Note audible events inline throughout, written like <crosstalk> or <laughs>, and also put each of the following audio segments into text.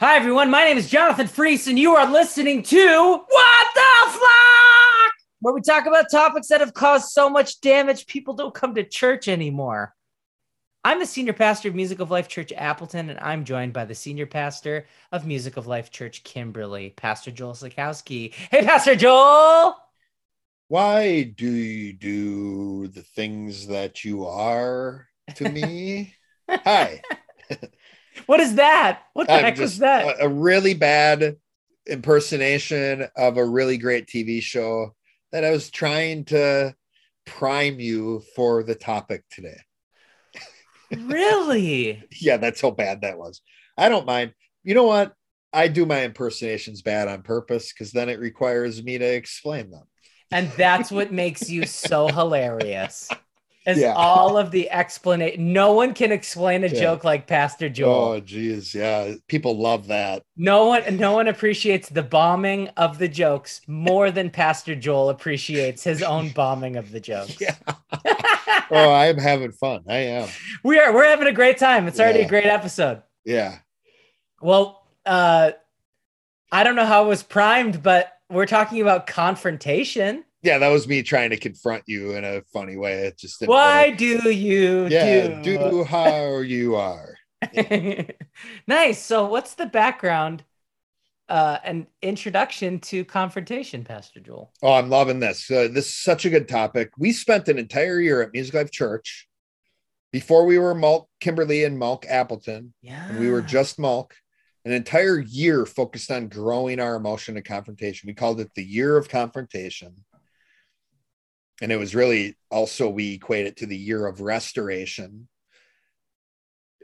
Hi, everyone. My name is Jonathan Freese, and you are listening to What the Flock, where we talk about topics that have caused so much damage people don't come to church anymore. I'm the senior pastor of Music of Life Church Appleton, and I'm joined by the senior pastor of Music of Life Church Kimberly, Pastor Joel Sikowski. Hey, Pastor Joel. Why do you do the things that you are to me? <laughs> Hi. <laughs> What is that? What the I'm heck was just that? A, a really bad impersonation of a really great TV show that I was trying to prime you for the topic today. really? <laughs> Yeah, that's how bad that was. I don't mind. You know what? I do my impersonations bad on purpose because then it requires me to explain them. And that's what makes you so hilarious. <laughs> Is Yeah. all of the explanation. No one can explain a Yeah. joke like Pastor Joel. Oh, geez. Yeah. People love that. No one no one appreciates the bombing of the jokes more than Pastor Joel appreciates his own <laughs> bombing of the jokes. Yeah. <laughs> Oh, I'm having fun. I am. we are we're having a great time. It's already a great episode. Yeah. Well, uh I don't know how it was primed, but we're talking about confrontation. Yeah. That was me trying to confront you in a funny way. It just didn't Why work. do you Yeah. do? Do how you are. <laughs> nice. So, what's the background uh, and introduction to confrontation, Pastor Joel? Oh, I'm loving this. Uh, this is such a good topic. We spent an entire year at Music Life Church before we were Malk Kimberly and Malk Appleton, Yeah. and we were just Malk. An entire year focused on growing our emotion to confrontation. We called it the year of confrontation. And it was really also, we equate it to the year of restoration.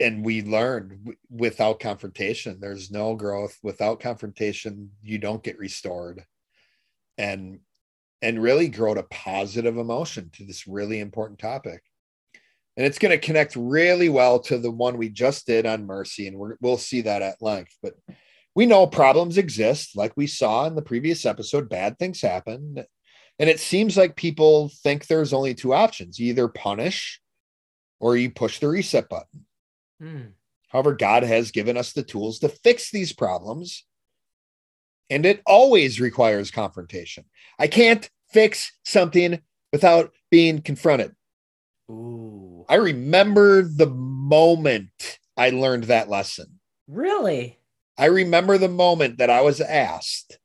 And we learned without confrontation, there's no growth. Without confrontation, you don't get restored. And and really grow to positive emotion to this really important topic. And it's going to connect really well to the one we just did on mercy. And we're, we'll see that at length. But we know problems exist. Like we saw in the previous episode, bad things happen. And it seems like people think there's only two options you either punish or you push the reset button. Hmm. However, God has given us the tools to fix these problems. And it always requires confrontation. I can't fix something without being confronted. Ooh. I remember the moment I learned that lesson. Really? I remember the moment that I was asked,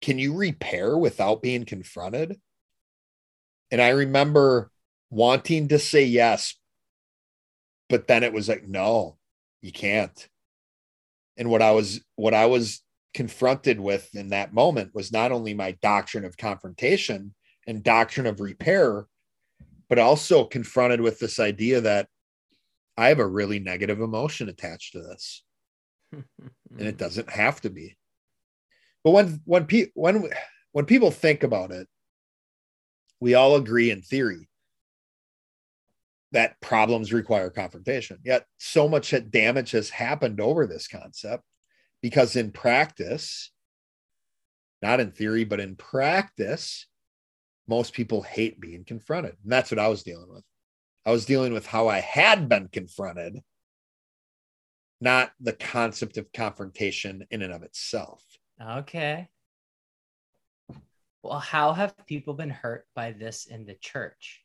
Can you repair without being confronted? And I remember wanting to say yes, but then it was like, No, you can't. And what I was, what I was confronted with in that moment was not only my doctrine of confrontation and doctrine of repair, but also confronted with this idea that I have a really negative emotion attached to this <laughs> and it doesn't have to be. But when when pe- when when people think about it, we all agree in theory that problems require confrontation. Yet so much damage has happened over this concept because in practice, not in theory, but in practice, most people hate being confronted. And that's what I was dealing with. I was dealing with how I had been confronted not the concept of confrontation in and of itself. Okay. Well, how have people been hurt by this in the church?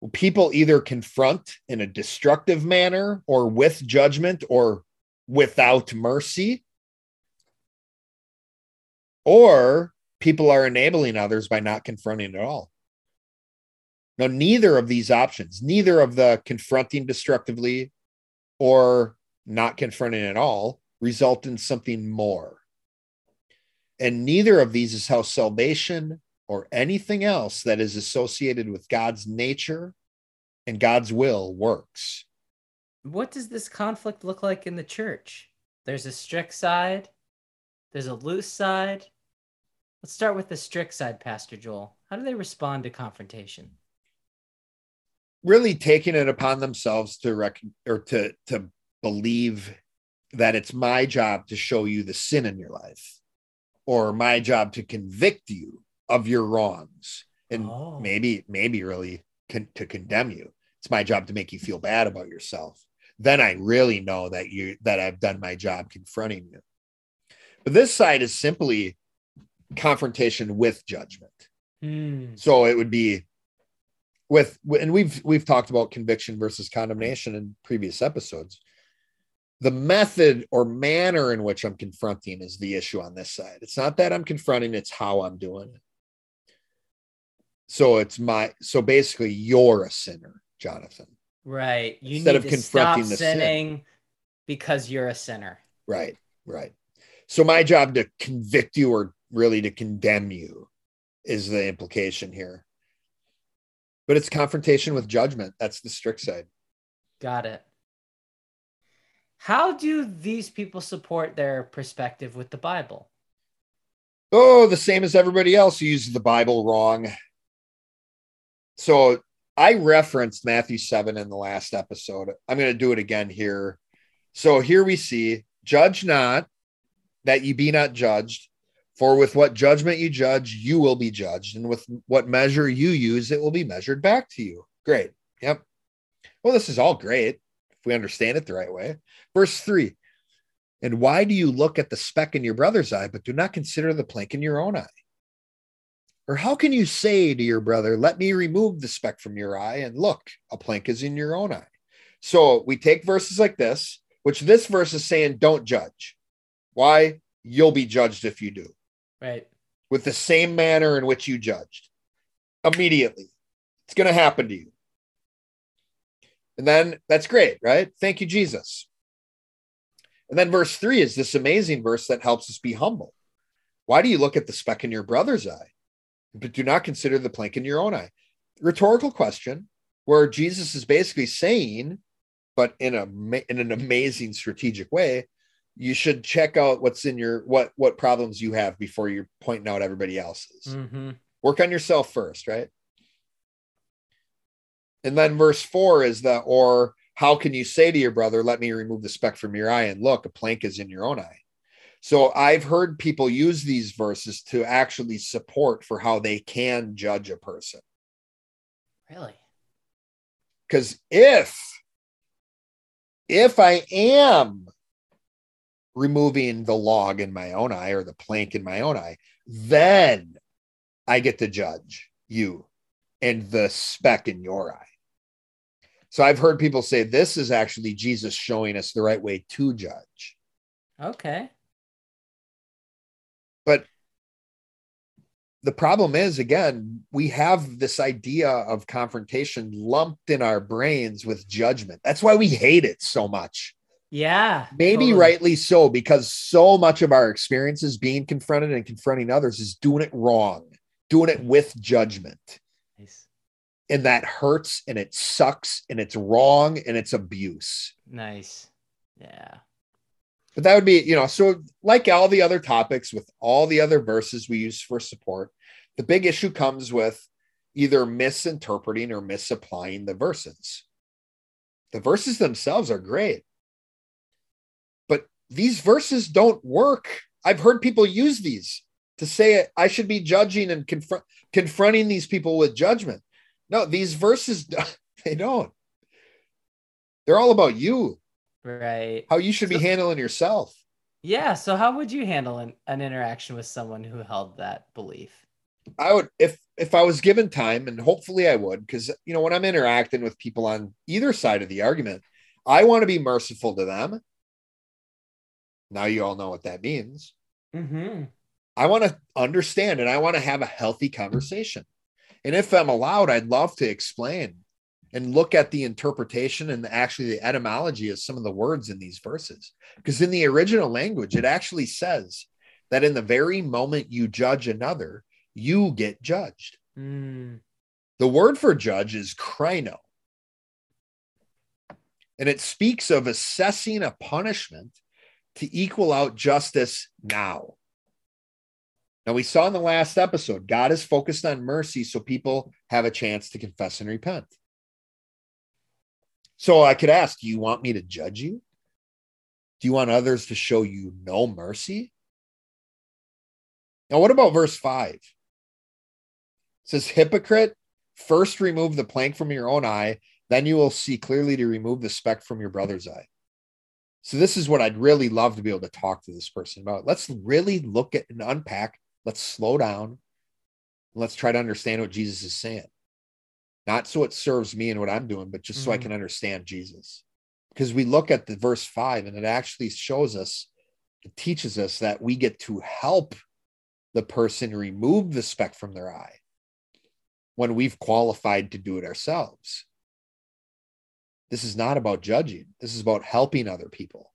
Well, People either confront in a destructive manner or with judgment or without mercy, or people are enabling others by not confronting at all. Now, neither of these options, neither of the confronting destructively or not confronting at all, result in something more. And neither of these is how salvation or anything else that is associated with God's nature and God's will works. What does this conflict look like in the church? There's a strict side, there's a loose side. Let's start with the strict side, Pastor Joel. How do they respond to confrontation? Really taking it upon themselves to rec- or to to believe that it's my job to show you the sin in your life or my job to convict you of your wrongs and Oh. maybe maybe really con- to condemn you it's my job to make you feel bad about yourself then I really know that you that I've done my job confronting you. But this side is simply confrontation with judgment. Hmm. So it would be with and we've we've talked about conviction versus condemnation in previous episodes. The method or manner in which I'm confronting is the issue on this side. It's not that I'm confronting, it's how I'm doing it. So it's my so basically you're a sinner, Jonathan. Right. You Instead need of to confronting stop the sin. sinning because you're a sinner. Right, right. So my job to convict you or really to condemn you is the implication here. But it's confrontation with judgment. That's the strict side. Got it. How do these people support their perspective with the Bible? Oh, the same as everybody else uses the Bible wrong. So I referenced Matthew 7 in the last episode. I'm going to do it again here. So here we see, judge not that ye be not judged, for with what judgment you judge, you will be judged, and with what measure you use, it will be measured back to you. Great. Yep. Well, this is all great we understand it the right way. Verse 3 And why do you look at the speck in your brother's eye, but do not consider the plank in your own eye? Or how can you say to your brother, Let me remove the speck from your eye, and look, a plank is in your own eye? So we take verses like this, which this verse is saying, Don't judge. Why? You'll be judged if you do, Right. with the same manner in which you judged immediately. It's going to happen to you. And then that's great, right? Thank you, Jesus. And then verse three is this amazing verse that helps us be humble. Why do you look at the speck in your brother's eye, but do not consider the plank in your own eye? Rhetorical question where Jesus is basically saying, but in a in an amazing strategic way, you should check out what's in your what what problems you have before you're pointing out everybody else's. Mm-hmm. Work on yourself first, right? And then verse four is the or how can you say to your brother, let me remove the speck from your eye and look, a plank is in your own eye. So I've heard people use these verses to actually support for how they can judge a person. Really? Because if if I am removing the log in my own eye or the plank in my own eye, then I get to judge you and the speck in your eye. So I've heard people say this is actually Jesus showing us the right way to judge. Okay. But the problem is, again, we have this idea of confrontation lumped in our brains with judgment. That's why we hate it so much. Yeah. Maybe totally. rightly so, because so much of our experiences being confronted and confronting others is doing it wrong, doing it with judgment. And that hurts and it sucks and it's wrong and it's abuse. Nice. Yeah. But that would be, you know, so like all the other topics with all the other verses we use for support, the big issue comes with either misinterpreting or misapplying the verses. The verses themselves are great, but these verses don't work. I've heard people use these to say I should be judging and confront confronting these people with judgment. No, these verses <laughs> they don't. They're all about you, Right. how you should be handling yourself. Yeah. So how would you handle an, an interaction with someone who held that belief? I would if if I was given time, and hopefully I would, because you know when I'm interacting with people on either side of the argument, I want to be merciful to them. Now you all know what that means. Mm-hmm. I want to understand and I want to have a healthy conversation. And if I'm allowed, I'd love to explain and look at the interpretation and actually the etymology of some of the words in these verses. Because in the original language, it actually says that in the very moment you judge another, you get judged. Mm. The word for judge is krino. And it speaks of assessing a punishment to equal out justice now. Now, we saw in the last episode, God is focused on mercy so people have a chance to confess and repent. So I could ask, do you want me to judge you? Do you want others to show you no mercy? Now, what about verse 5? It says, Hypocrite, first remove the plank from your own eye, then you will see clearly to remove the speck from your brother's eye. So this is what I'd really love to be able to talk to this person about. Let's really look at and unpack. Let's slow down. Let's try to understand what Jesus is saying. Not so it serves me and what I'm doing, but just mm-hmm. so I can understand Jesus. Because we look at the verse five and it actually shows us, it teaches us that we get to help the person remove the speck from their eye when we've qualified to do it ourselves. This is not about judging. This is about helping other people.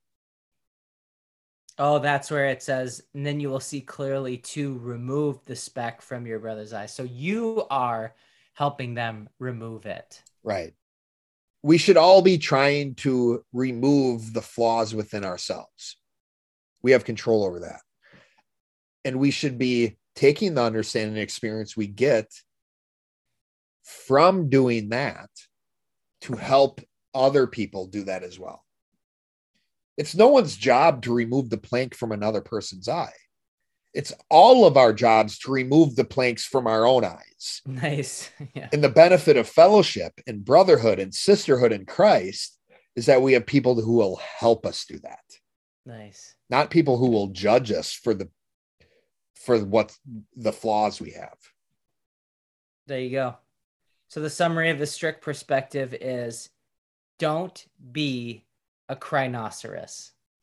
Oh, that's where it says, and then you will see clearly to remove the speck from your brother's eye. So you are helping them remove it. Right. We should all be trying to remove the flaws within ourselves. We have control over that. And we should be taking the understanding and experience we get from doing that to help other people do that as well. It's no one's job to remove the plank from another person's eye. It's all of our jobs to remove the planks from our own eyes. <laughs> Nice. <laughs> Yeah. And the benefit of fellowship and brotherhood and sisterhood in Christ is that we have people who will help us do that. Nice. Not people who will judge us for the for what the flaws we have. There you go. So the summary of the strict perspective is don't be a crinoceros. <laughs>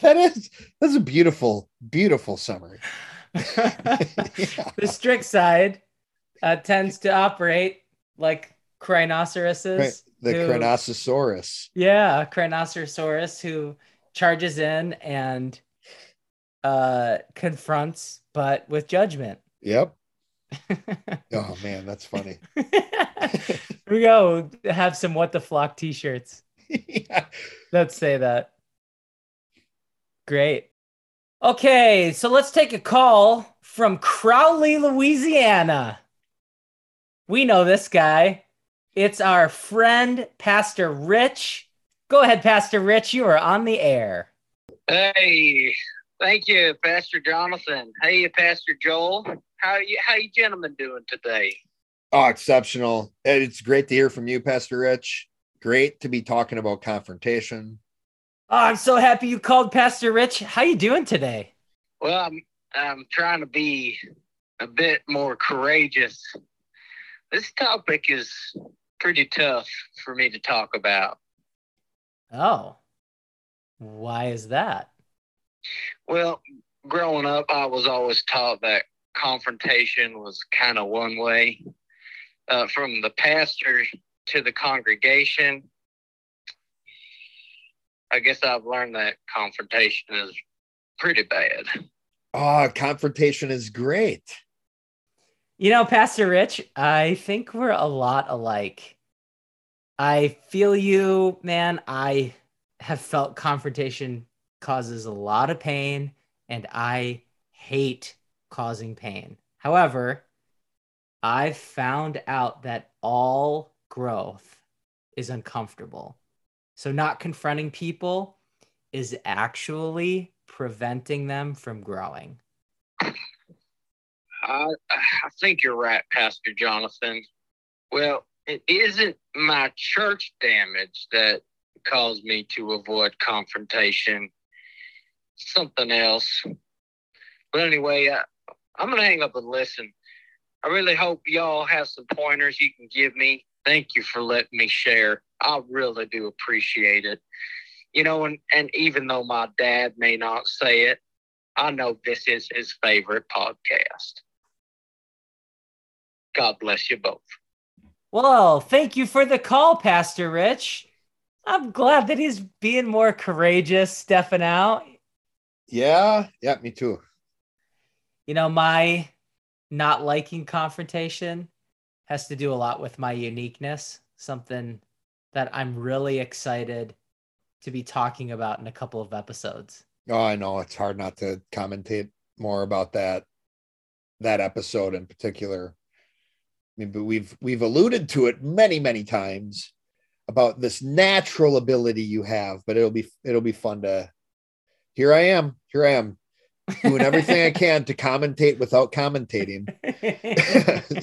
that is that's a beautiful, beautiful summary. <laughs> <laughs> yeah. The strict side uh, tends to operate like crinoceroses. Right. The who. Yeah, Crinosaurus who charges in and uh confronts, but with judgment. Yep. oh man, that's funny. We go. Have some what the flock t-shirts. <laughs> Yeah. let's say that. Great. Okay so let's take a call from crowley louisiana. We know this guy. It's our friend pastor rich. Go ahead pastor rich you are on the air. Hey thank you pastor jonathan. Hey pastor joel. How you how you gentlemen doing today Oh, exceptional. It's great to hear from you, Pastor Rich. Great to be talking about confrontation. Oh, I'm so happy you called Pastor Rich. How you doing today? Well, I'm I'm trying to be a bit more courageous. This topic is pretty tough for me to talk about. Oh. Why is that? Well, growing up, I was always taught that confrontation was kind of one way uh, from the pastor to the congregation. I guess I've learned that confrontation is pretty bad. Oh, confrontation is great. You know, Pastor Rich, I think we're a lot alike. I feel you, man. I have felt confrontation causes a lot of pain, and I hate causing pain. However, I found out that all growth is uncomfortable. So, not confronting people is actually preventing them from growing. I, I think you're right, Pastor Jonathan. Well, it isn't my church damage that caused me to avoid confrontation, something else. But anyway, I, I'm going to hang up and listen. I really hope y'all have some pointers you can give me. Thank you for letting me share. I really do appreciate it. You know, and, and even though my dad may not say it, I know this is his favorite podcast. God bless you both. Well, thank you for the call, Pastor Rich. I'm glad that he's being more courageous, stepping out. Yeah, yeah, me too. You know, my not liking confrontation has to do a lot with my uniqueness, something that I'm really excited to be talking about in a couple of episodes. Oh, I know it's hard not to commentate more about that that episode in particular. I mean, but we've we've alluded to it many, many times about this natural ability you have, but it'll be it'll be fun to here I am. Here I am doing everything I can to commentate without commentating.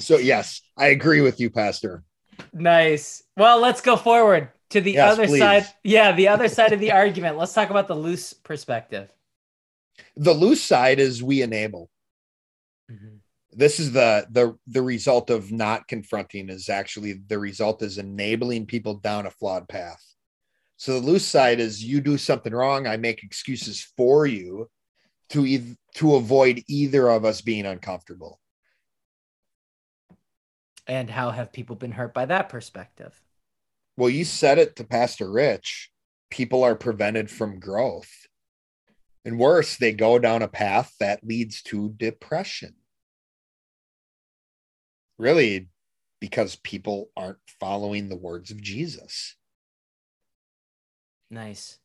<laughs> so yes, I agree with you, Pastor. Nice. Well, let's go forward to the Yes, other please. side. Yeah, the other side of the <laughs> argument. Let's talk about the loose perspective. The loose side is we enable. Mm-hmm. This is the the the result of not confronting is actually the result is enabling people down a flawed path. So the loose side is you do something wrong, I make excuses for you to eith- to avoid either of us being uncomfortable. And how have people been hurt by that perspective? Well, you said it to Pastor Rich. People are prevented from growth. And worse, they go down a path that leads to depression. Really, because people aren't following the words of Jesus. Nice.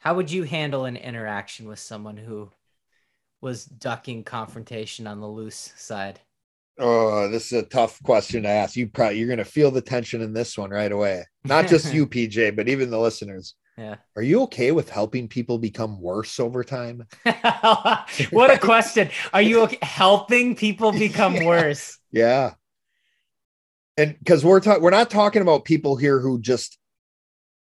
How would you handle an interaction with someone who was ducking confrontation on the loose side? Oh, this is a tough question to ask. You probably you're gonna feel the tension in this one right away. Not just <laughs> you, PJ, but even the listeners. Yeah. Are you okay with helping people become worse over time? <laughs> what a question. Are you okay- helping people become <laughs> Yeah. worse? Yeah. And because we're talking, we're not talking about people here who just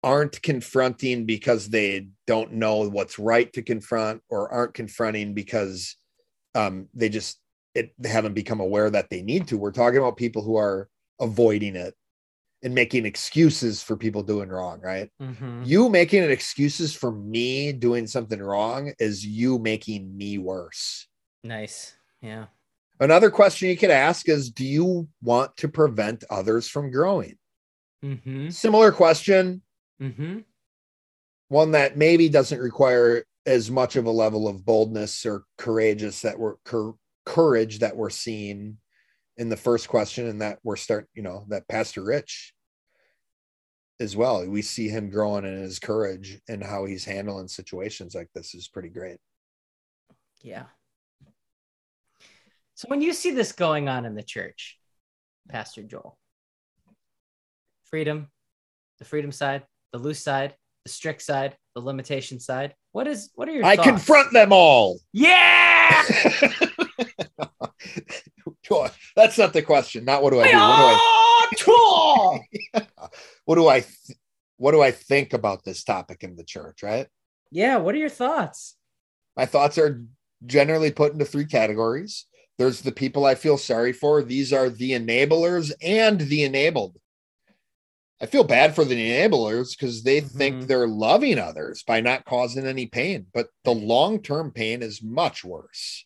aren't confronting because they don't know what's right to confront or aren't confronting because um, they just it, they haven't become aware that they need to. We're talking about people who are avoiding it and making excuses for people doing wrong, right? Mhm. You making an excuses for me doing something wrong is you making me worse. Nice. Yeah. Another question you could ask is Do you want to prevent others from growing? Mm-hmm. Similar question, Mm-hmm. one that maybe doesn't require as much of a level of boldness or courageous that we're cour- courage that we're seeing in the first question, and that we're start, you know, that Pastor Rich as well. We see him growing in his courage and how he's handling situations like this is pretty great. Yeah. So when you see this going on in the church, Pastor Joel, freedom, the freedom side, the loose side, the strict side, the limitation side, what is what are your I thoughts? confront them all. Yeah. <laughs> That's not the question. Not what do I do? What do I ah, <laughs> what do I th- what do I think about this topic in the church, right? yeah, what are your thoughts? My thoughts are generally put into three categories. There's the people I feel sorry for. These are the enablers and the enabled. I feel bad for the enablers because they think Mhm. they're loving others by not causing any pain, but the long-term pain is much worse.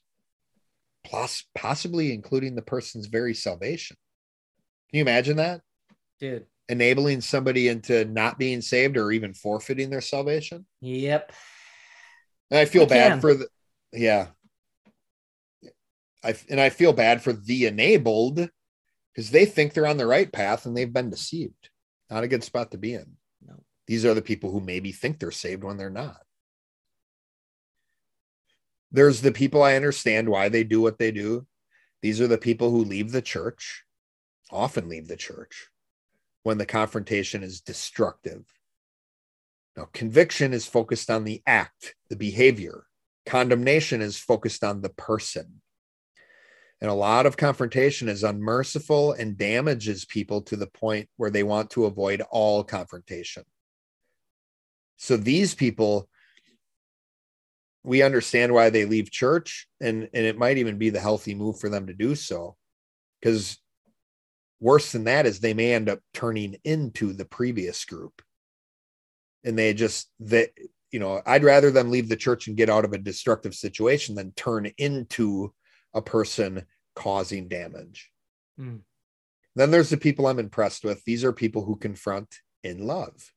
Plus, possibly including the person's very salvation. Can you imagine that? Dude. Enabling somebody into not being saved or even forfeiting their salvation? Yep. And I feel I bad can. for the yeah. I and I feel bad for the enabled because they think they're on the right path and they've been deceived. Not a good spot to be in. No. These are the people who maybe think they're saved when they're not. There's the people I understand why they do what they do. These are the people who leave the church, often leave the church when the confrontation is destructive. Now, conviction is focused on the act, the behavior. Condemnation is focused on the person. And a lot of confrontation is unmerciful and damages people to the point where they want to avoid all confrontation. So these people, we understand why they leave church, and, and it might even be the healthy move for them to do so. Because worse than that is they may end up turning into the previous group and they just that you know i'd rather them leave the church and get out of a destructive situation than turn into a person causing damage Hmm. then there's the people i'm impressed with these are people who confront in love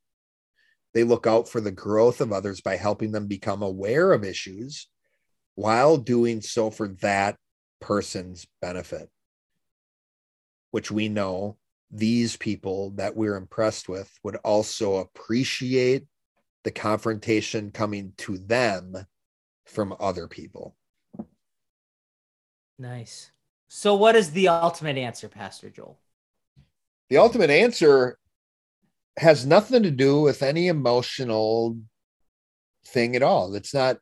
they look out for the growth of others by helping them become aware of issues while doing so for that person's benefit which we know these people that we're impressed with would also appreciate the confrontation coming to them from other people. Nice. So what is the ultimate answer, Pastor Joel? The ultimate answer has nothing to do with any emotional thing at all. It's not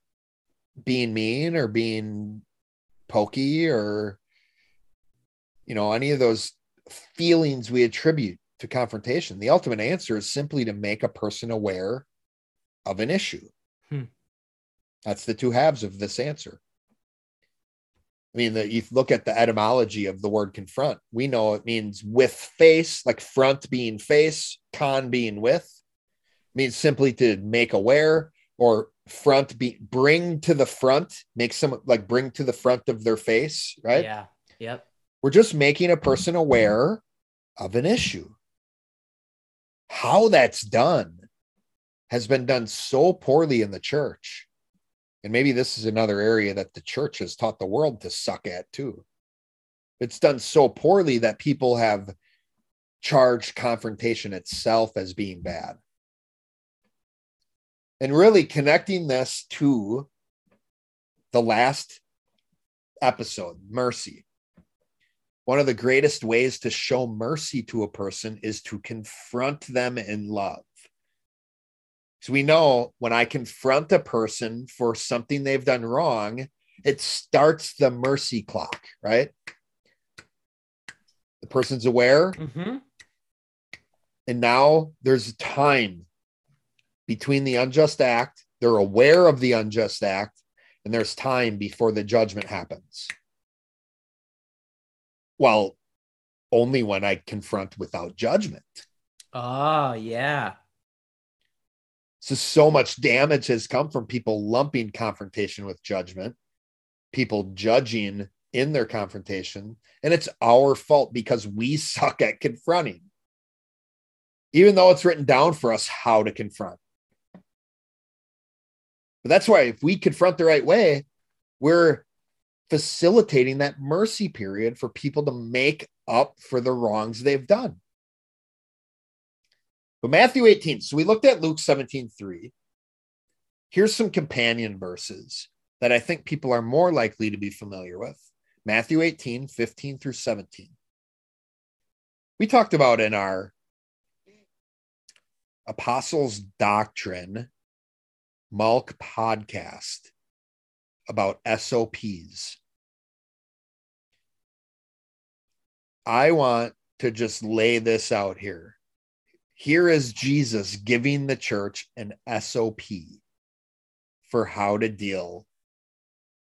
being mean or being pokey or you know any of those feelings we attribute to confrontation? The ultimate answer is simply to make a person aware of an issue. Hmm. That's the two halves of this answer. I mean, that you look at the etymology of the word confront, we know it means with face, like front being face, con being with, it means simply to make aware or front be bring to the front, make some like bring to the front of their face, right? Yeah. Yep. We're just making a person aware of an issue. How that's done has been done so poorly in the church. And maybe this is another area that the church has taught the world to suck at too. It's done so poorly that people have charged confrontation itself as being bad. And really connecting this to the last episode, mercy. One of the greatest ways to show mercy to a person is to confront them in love. So we know when I confront a person for something they've done wrong, it starts the mercy clock, right? The person's aware. Mm-hmm. And now there's time between the unjust act. They're aware of the unjust act, and there's time before the judgment happens. Well, only when I confront without judgment. Oh, yeah. So, so much damage has come from people lumping confrontation with judgment, people judging in their confrontation. And it's our fault because we <laughs> suck at confronting, even though it's written down for us how to confront. But that's why if we confront the right way, we're facilitating that mercy period for people to make up for the wrongs they've done. But Matthew 18, so we looked at Luke 17, 3. Here's some companion verses that I think people are more likely to be familiar with. Matthew 18, 15 through 17. We talked about in our Apostles Doctrine Malk podcast about SOPs. I want to just lay this out here. Here is Jesus giving the church an SOP for how to deal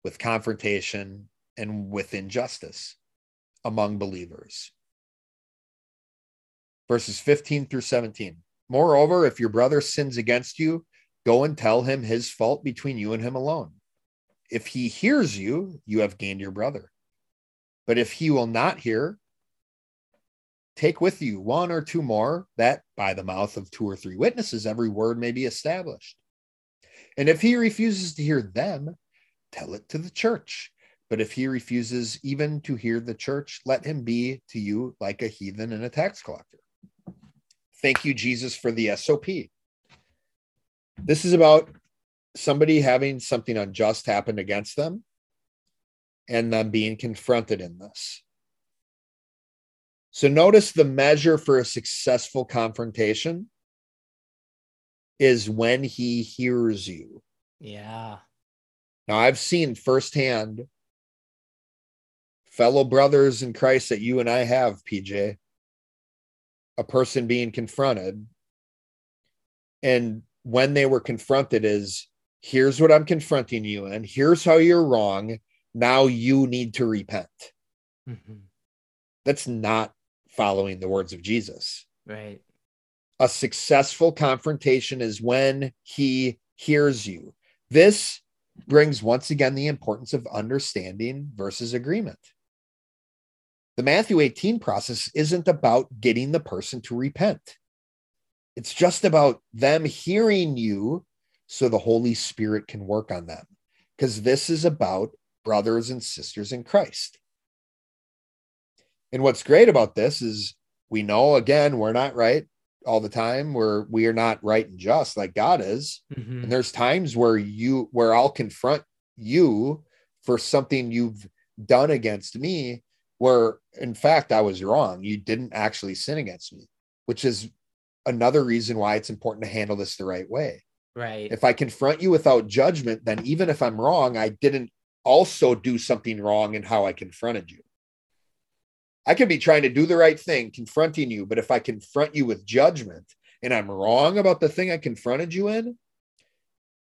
with confrontation and with injustice among believers. Verses 15 through 17. Moreover, if your brother sins against you, go and tell him his fault between you and him alone. If he hears you, you have gained your brother. But if he will not hear, take with you one or two more, that by the mouth of two or three witnesses every word may be established. And if he refuses to hear them, tell it to the church. But if he refuses even to hear the church, let him be to you like a heathen and a tax collector. Thank you, Jesus, for the SOP. This is about somebody having something unjust happen against them and them being confronted in this. So notice the measure for a successful confrontation is when he hears you. Yeah. Now, I've seen firsthand fellow brothers in Christ that you and I have, PJ, a person being confronted. And when they were confronted, is here's what I'm confronting you in, here's how you're wrong. Now you need to repent. Mm-hmm. That's not following the words of Jesus. Right. A successful confrontation is when he hears you. This brings once again the importance of understanding versus agreement. The Matthew 18 process isn't about getting the person to repent. It's just about them hearing you so the Holy Spirit can work on them. Because this is about brothers and sisters in Christ. And what's great about this is we know again, we're not right all the time. We're we are not right and just like God is. Mm-hmm. And there's times where you where I'll confront you for something you've done against me, where in fact I was wrong. You didn't actually sin against me, which is another reason why it's important to handle this the right way. Right. If I confront you without judgment, then even if I'm wrong, I didn't also do something wrong in how I confronted you. I could be trying to do the right thing, confronting you, but if I confront you with judgment and I'm wrong about the thing I confronted you in,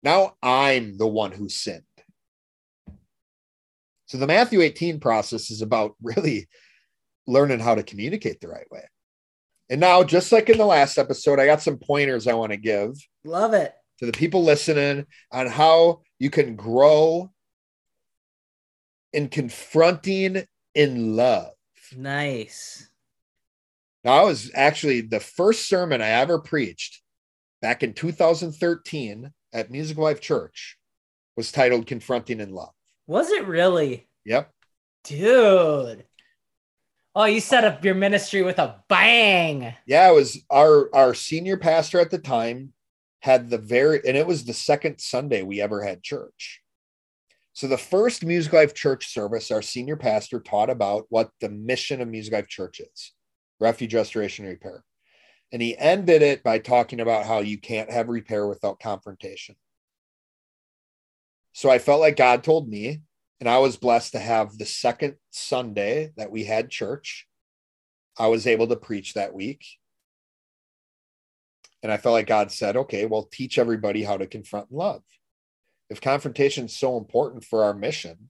now I'm the one who sinned. So the Matthew 18 process is about <laughs> really learning how to communicate the right way. And now, just like in the last episode, I got some pointers I want to give. Love it. To the people listening on how you can grow in confronting in love. Nice. Now, I was actually the first sermon I ever preached back in 2013 at Music Life Church was titled Confronting in Love. Was it really? Yep. Dude. Oh, you set up your ministry with a bang. Yeah, it was our our senior pastor at the time had the very and it was the second Sunday we ever had church. So the first Music Life Church service, our senior pastor taught about what the mission of Music Life Church is: refuge, restoration, repair. And he ended it by talking about how you can't have repair without confrontation. So I felt like God told me, and I was blessed to have the second Sunday that we had church. I was able to preach that week. And I felt like God said, okay, well, teach everybody how to confront and love. If confrontation is so important for our mission,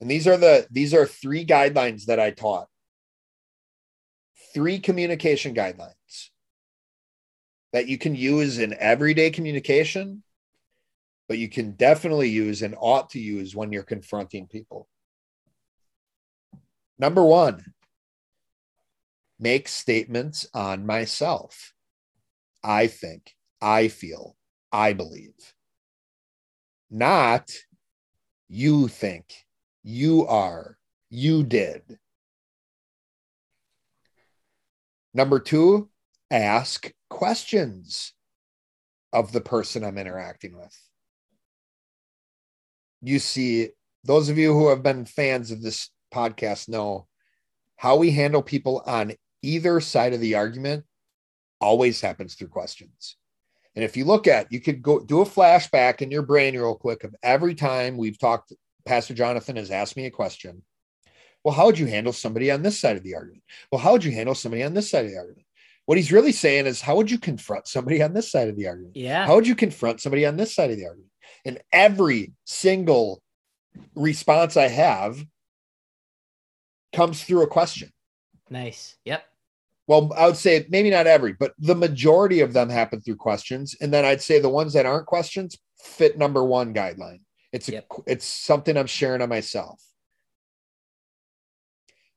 and these are the these are three guidelines that I taught. Three communication guidelines that you can use in everyday communication but you can definitely use and ought to use when you're confronting people. Number one, make statements on myself. I think, I feel, I believe. Not you think, you are, you did. Number two, ask questions of the person I'm interacting with you see those of you who have been fans of this podcast know how we handle people on either side of the argument always happens through questions. And if you look at, you could go do a flashback in your brain real quick of every time we've talked, Pastor Jonathan has asked me a question. Well, how would you handle somebody on this side of the argument? Well, how would you handle somebody on this side of the argument? What he's really saying is, how would you confront somebody on this side of the argument? Yeah. How would you confront somebody on this side of the argument? And every single response I have comes through a question. Nice. Yep. Well, I would say maybe not every, but the majority of them happen through questions. And then I'd say the ones that aren't questions fit number one guideline. It's a, yep. it's something I'm sharing on myself.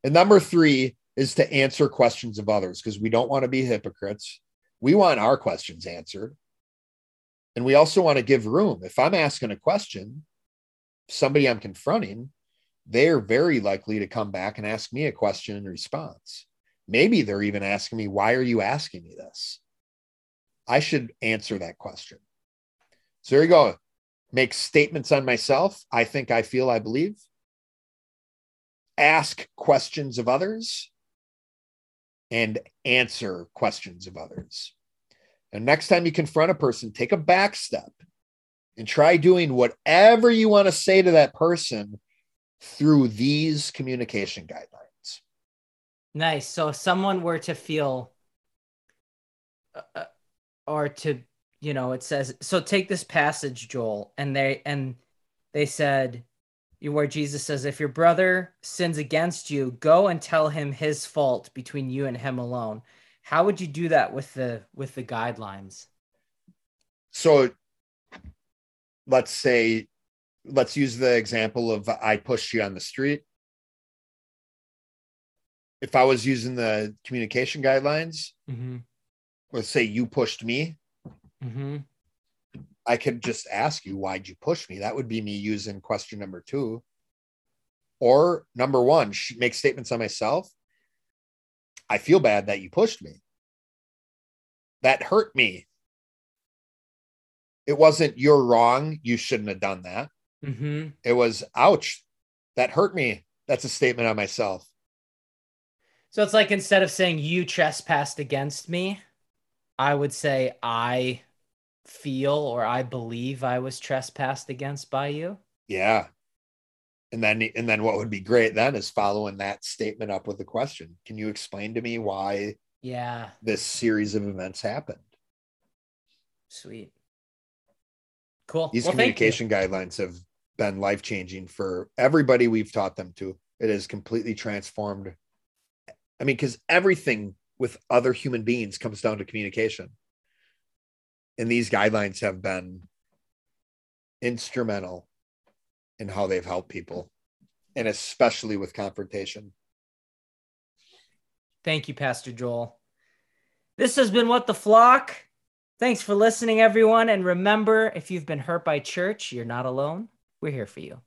And number three is to answer questions of others because we don't want to be hypocrites. We want our questions answered. And we also want to give room. If I'm asking a question, somebody I'm confronting, they're very likely to come back and ask me a question in response. Maybe they're even asking me, Why are you asking me this? I should answer that question. So there you go. Make statements on myself. I think, I feel, I believe. Ask questions of others and answer questions of others. And next time you confront a person, take a back step and try doing whatever you want to say to that person through these communication guidelines. Nice. So if someone were to feel uh, uh or to, you know, it says so take this passage Joel and they and they said you where Jesus says if your brother sins against you, go and tell him his fault between you and him alone. How would you do that with the with the guidelines? So let's say let's use the example of i pushed you on the street if i was using the communication guidelines mm-hmm. let's say you pushed me mm-hmm. i could just ask you why'd you push me that would be me using question number two or number one make statements on myself I feel bad that you pushed me. That hurt me. It wasn't you're wrong. You shouldn't have done that. Mm-hmm. It was ouch. That hurt me. That's a statement on myself. So it's like instead of saying you trespassed against me, I would say I feel or I believe I was trespassed against by you. Yeah. and then and then what would be great then is following that statement up with a question can you explain to me why Yeah. this series of events happened Sweet. Cool. these Well, communication guidelines have been life changing for everybody we've taught them to it has completely transformed i mean because everything with other human beings comes down to communication and these guidelines have been instrumental in how they've helped people and especially with confrontation Thank you, Pastor Joel. This has been What the Flock. Thanks for listening, everyone. And remember, if you've been hurt by church, you're not alone. We're here for you.